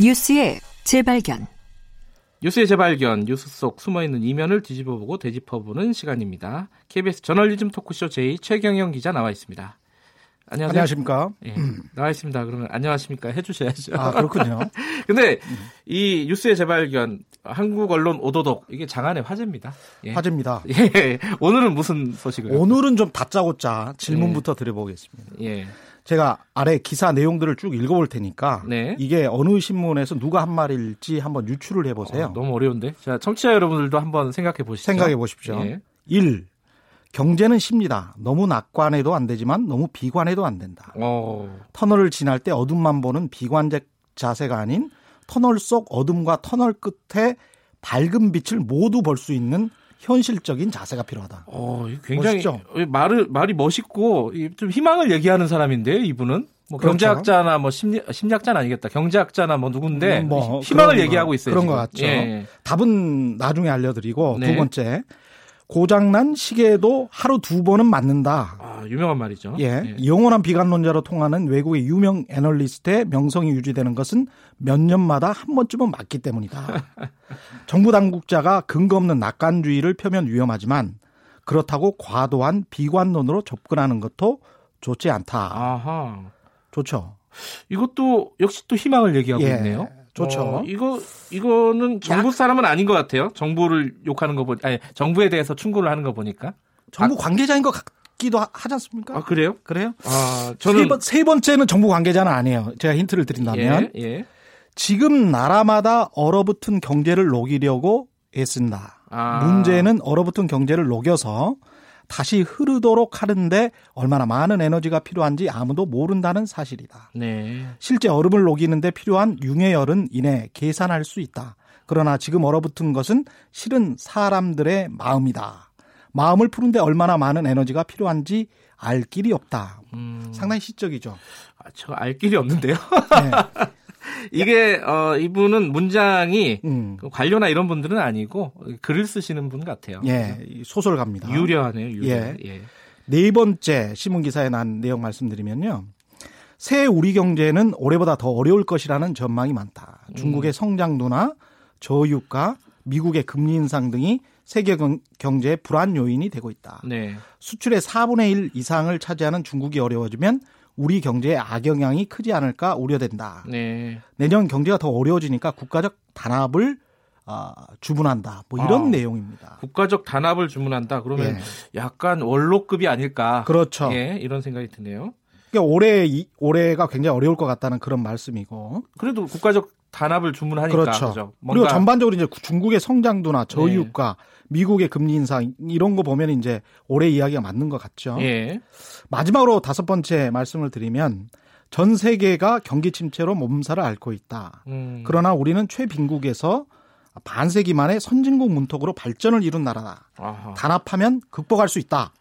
뉴스의 재발견. 뉴스의 재발견, 뉴스 속 숨어있는 이면을 뒤집어보고 되짚어보는 시간입니다. KBS 저널리즘 토크쇼 제2 최경영 기자 나와 있습니다. 안녕하세요. 안녕하십니까? 예, 나와 있습니다. 그러면 안녕하십니까 해주셔야죠. 아, 그렇군요. 근데 이 뉴스의 재발견, 한국 언론 오도독 이게 장안의 화제입니다. 예. 화제입니다. 예, 오늘은 무슨 소식을? 오늘은 좀 다짜고짜 질문부터 드려보겠습니다. 예, 제가 아래 기사 내용들을 쭉 읽어볼 테니까 네. 이게 어느 신문에서 누가 한 말일지 한번 유추를 해보세요. 어, 너무 어려운데. 자, 청취자 여러분들도 한번 생각해 보시죠. 생각해 보십시오. 예. 1. 경제는 쉽니다. 너무 낙관해도 안 되지만 너무 비관해도 안 된다. 어, 터널을 지날 때 어둠만 보는 비관적 자세가 아닌 터널 속 어둠과 터널 끝에 밝은 빛을 모두 볼 수 있는 현실적인 자세가 필요하다. 어, 굉장히 멋있죠? 말을 말이 멋있고 이좀 희망을 얘기하는 사람인데 이분은 뭐 그렇죠. 경제학자나 뭐 심리 심리학자는 아니겠다. 경제학자나 뭐 누군데 음, 뭐 희망을 얘기하고 거, 있어요. 그런 지금. 것 같죠. 예. 답은 나중에 알려드리고 네. 두 번째 고장난 시계도 하루 두 번은 맞는다. 아, 유명한 말이죠. 예, 영원한 비관론자로 통하는 외국의 유명 애널리스트의 명성이 유지되는 것은 몇 년마다 한 번쯤은 맞기 때문이다. 정부 당국자가 근거 없는 낙관주의를 펴면 위험하지만 그렇다고 과도한 비관론으로 접근하는 것도 좋지 않다. 아하. 좋죠. 이것도 역시 또 희망을 얘기하고 예, 있네요. 좋죠. 어, 이거 이거는 정부 사람은 아닌 것 같아요. 정부를 욕하는 거 보니 아니 정부에 대해서 충고를 하는 거 보니까. 정부 관계자인 것 같기도 하- 하지 않습니까? 아 그래요? 그래요? 아 세, 저는 번, 세 번째는 정부 관계자는 아니에요. 제가 힌트를 드린다면 예, 예. 지금 나라마다 얼어붙은 경제를 녹이려고 애쓴다. 아. 문제는 얼어붙은 경제를 녹여서 다시 흐르도록 하는데 얼마나 많은 에너지가 필요한지 아무도 모른다는 사실이다. 네. 실제 얼음을 녹이는데 필요한 융해열은 이내 계산할 수 있다. 그러나 지금 얼어붙은 것은 실은 사람들의 마음이다. 마음을 푸는데 얼마나 많은 에너지가 필요한지 알 길이 없다. 음. 상당히 시적이죠. 아, 저알 길이 없는데요. 네. 이게 어 이분은 문장이 음. 관료나 이런 분들은 아니고 글을 쓰시는 분 같아요. 예, 이 소설가입니다. 유려하네요. 유려. 예. 예. 네 번째 신문 기사에 난 내용 말씀드리면요. 새 우리 경제는 올해보다 더 어려울 것이라는 전망이 많다. 중국의 성장도나 저유가, 미국의 금리 인상 등이 세계 경- 경제의 불안 요인이 되고 있다. 네. 수출의 4분의 1 이상을 차지하는 중국이 어려워지면 우리 경제에 악영향이 크지 않을까 우려된다. 네. 내년 경제가 더 어려워지니까 국가적 단합을 아, 주문한다. 뭐 이런 아. 내용입니다. 국가적 단합을 주문한다. 그러면 예. 약간 원로급이 아닐까. 그렇죠. 예, 이런 생각이 드네요. 그러니까 올해 이- 올해가 굉장히 어려울 것 같다는 그런 말씀이고. 그래도 국가적 단합을 주문하니까 그렇죠. 그죠? 그리고 전반적으로 이제 중국의 성장도나 저유가, 네. 미국의 금리 인상 이런 거 보면 이제 올해 이야기가 맞는 것 같죠. 예. 마지막으로 다섯 번째 말씀을 드리면 전 세계가 경기 침체로 몸살을 앓고 있다. 음. 그러나 우리는 최빈국에서 반세기 만에 선진국 문턱으로 발전을 이룬 나라다. 아하. 단합하면 극복할 수 있다.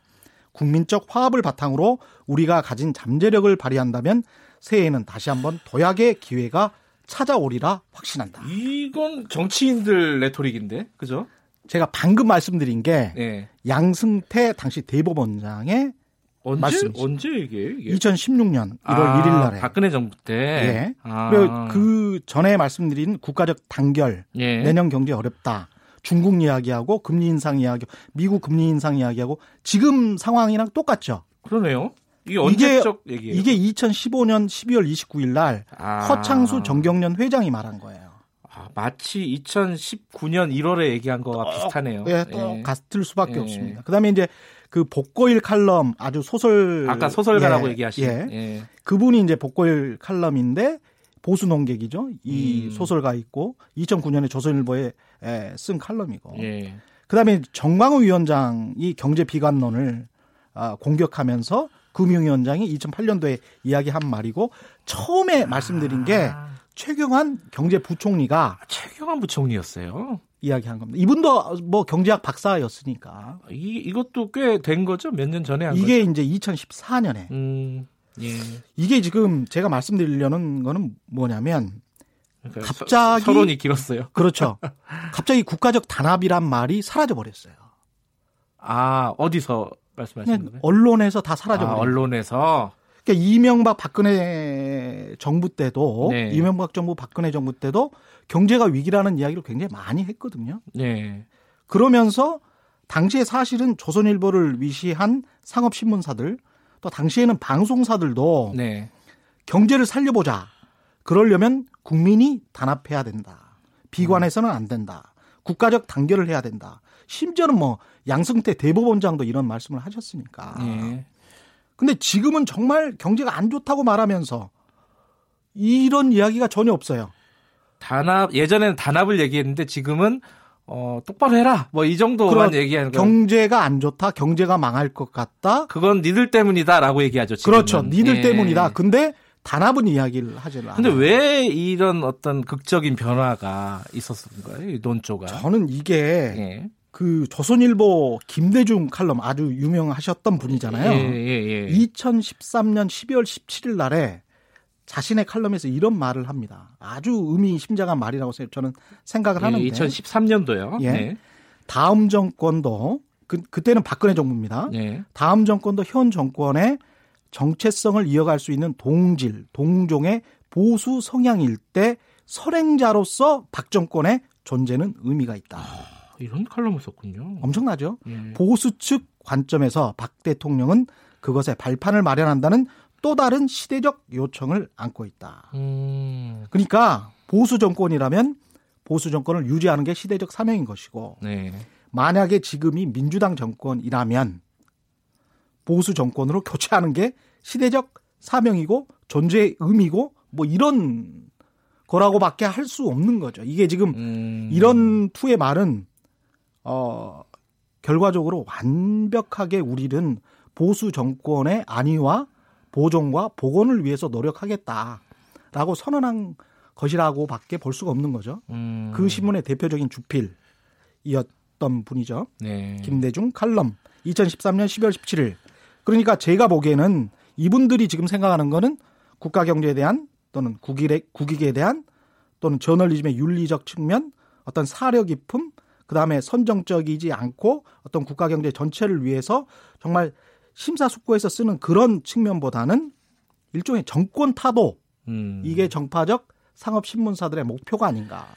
국민적 화합을 바탕으로 우리가 가진 잠재력을 발휘한다면 새해에는 다시 한번 도약의 기회가 찾아오리라 확신한다. 이건 정치인들 레토릭인데. 그죠? 제가 방금 말씀드린 게 예. 양승태 당시 대법원장의 언제 맞습니다. 언제 이게? 이게? 2016년 1월 아, 1일 날에 박근혜 정부 때. 예. 아. 그리고 그 전에 말씀드린 국가적 단결 예. 내년 경제 어렵다. 중국 이야기하고 금리 인상 이야기, 미국 금리 인상 이야기하고 지금 상황이랑 똑같죠. 그러네요. 이게 언제적 얘기예요? 이게 2015년 12월 29일 날 아. 허창수 정경련 회장이 말한 거예요. 아, 마치 2019년 1월에 얘기한 거와 비슷하네요. 예, 또 같을 수밖에 예. 없습니다. 그다음에 이제 그 복고일 칼럼 아주 소설 아까 소설가라고 예, 얘기하신. 예. 예. 그분이 이제 복고일 칼럼인데 보수 농객이죠. 이 음. 소설가 있고 2009년에 조선일보에 에, 쓴 칼럼이고. 예. 그다음에 정광우 위원장이 경제 비관론을 아, 공격하면서 금융위원장이 2008년도에 이야기한 말이고 처음에 말씀드린 게 아, 최경환 경제부총리가 최경환 부총리였어요. 이야기한 겁니다. 이분도 뭐 경제학 박사였으니까 이 이것도 꽤 된 거죠? 몇 년 전에 한 이게 거죠? 이제 2014년에 음. 예. 이게 지금 제가 말씀드리려는 거는 뭐냐면 그러니까 갑자기- 서, 서론이 길었어요. 그렇죠. 갑자기 국가적 단합이란 말이 사라져 버렸어요. 아, 어디서 말씀하시는 거예요? 언론에서 다 사라져 아, 언론에서 그러니까 이명박 박근혜 정부 때도 네. 이명박 정부 박근혜 정부 때도 경제가 위기라는 이야기를 굉장히 많이 했거든요. 네. 그러면서 당시에 사실은 조선일보를 위시한 상업신문사들 또 당시에는 방송사들도 네. 경제를 살려보자. 그러려면 국민이 단합해야 된다. 비관해서는 안 된다. 국가적 단결을 해야 된다. 심지어는 뭐 양승태 대법원장도 이런 말씀을 하셨으니까. 네. 근데 지금은 정말 경제가 안 좋다고 말하면서 이런 이야기가 전혀 없어요. 단합 예전에는 단합을 얘기했는데 지금은 어 똑바로 해라. 뭐 이 정도만 얘기하는 거. 경제가 안 좋다, 경제가 망할 것 같다. 그건 니들 때문이다라고 얘기하죠. 지금은. 그렇죠. 니들 예. 때문이다. 근데 단합은 이야기를 근데 않아요. 왜 이런 어떤 극적인 변화가 있었던 거예요? 이 논조가. 저는 이게 예. 그 조선일보 김대중 칼럼 아주 유명하셨던 분이잖아요. 예, 예, 예. 2013년 12월 17일 날에 자신의 칼럼에서 이런 말을 합니다. 아주 의미심장한 말이라고 저는 생각을 하는데 예, 2013년도요. 예. 네. 다음 정권도 그, 그때는 박근혜 정부입니다. 예. 다음 정권도 현 정권의 정체성을 이어갈 수 있는 동질, 동종의 보수 성향일 때 선행자로서 박 정권의 존재는 의미가 있다. 이런 칼럼을 썼군요. 엄청나죠? 예. 보수 측 관점에서 박 대통령은 그것에 발판을 마련한다는 또 다른 시대적 요청을 안고 있다. 음. 그러니까 보수 정권이라면 보수 정권을 유지하는 게 시대적 사명인 것이고 네. 만약에 지금이 민주당 정권이라면 보수 정권으로 교체하는 게 시대적 사명이고 존재의 의미고 뭐 이런 거라고밖에 할 수 없는 거죠. 이게 지금 음. 이런 투의 말은 어 결과적으로 완벽하게 우리는 보수 정권의 안위와 보존과 복원을 위해서 노력하겠다라고 선언한 것이라고밖에 볼 수가 없는 거죠. 음. 그 신문의 대표적인 주필이었던 분이죠. 네. 김대중 칼럼 2013년 12월 17일. 그러니까 제가 보기에는 이분들이 지금 생각하는 거는 국가 경제에 대한 또는 국익에, 국익에 대한 또는 저널리즘의 윤리적 측면, 어떤 사려 깊음, 그 다음에 선정적이지 않고 어떤 국가 경제 전체를 위해서 정말 심사숙고해서 쓰는 그런 측면보다는 일종의 정권 타도 음. 이게 정파적 상업 신문사들의 목표가 아닌가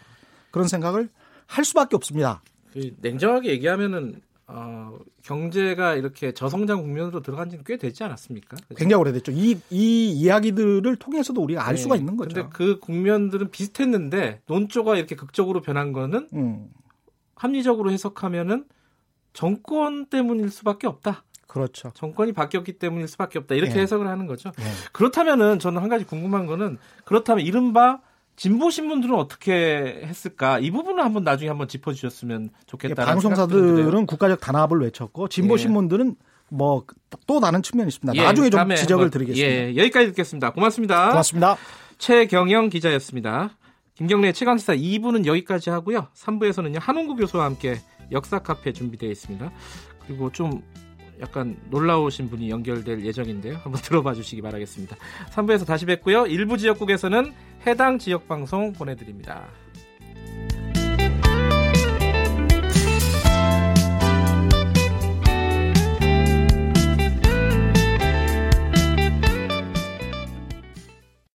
그런 생각을 할 수밖에 없습니다. 그 냉정하게 얘기하면은 어, 경제가 이렇게 저성장 국면으로 들어간 지는 꽤 되지 않았습니까? 그죠? 굉장히 오래됐죠. 이, 이 이야기들을 통해서도 우리가 알 네. 수가 있는 거죠. 근데 그 국면들은 비슷했는데 논조가 이렇게 극적으로 변한 거는 음, 합리적으로 해석하면은 정권 때문일 수밖에 없다. 그렇죠. 정권이 바뀌었기 때문일 수밖에 없다. 이렇게 예. 해석을 하는 거죠. 예. 그렇다면은 저는 한 가지 궁금한 거는 그렇다면 이른바 진보 신문들은 어떻게 했을까? 이 부분을 한번 나중에 한번 짚어 주셨으면 좋겠다. 방송사들은 국가적 단합을 외쳤고 진보 예. 신문들은 뭐또 다른 측면이 있습니다. 나중에 좀 지적을 드리겠습니다. 예, 여기까지 듣겠습니다. 고맙습니다. 고맙습니다. 최경영 기자였습니다. 김경래 최강시사 2부는 여기까지 하고요. 3부에서는요 한홍구 교수와 함께 역사 카페 준비되어 있습니다. 그리고 좀 약간 놀라우신 분이 연결될 예정인데요. 한번 들어봐 주시기 바라겠습니다. 3부에서 다시 뵙고요. 일부 지역국에서는 해당 지역 방송 보내드립니다.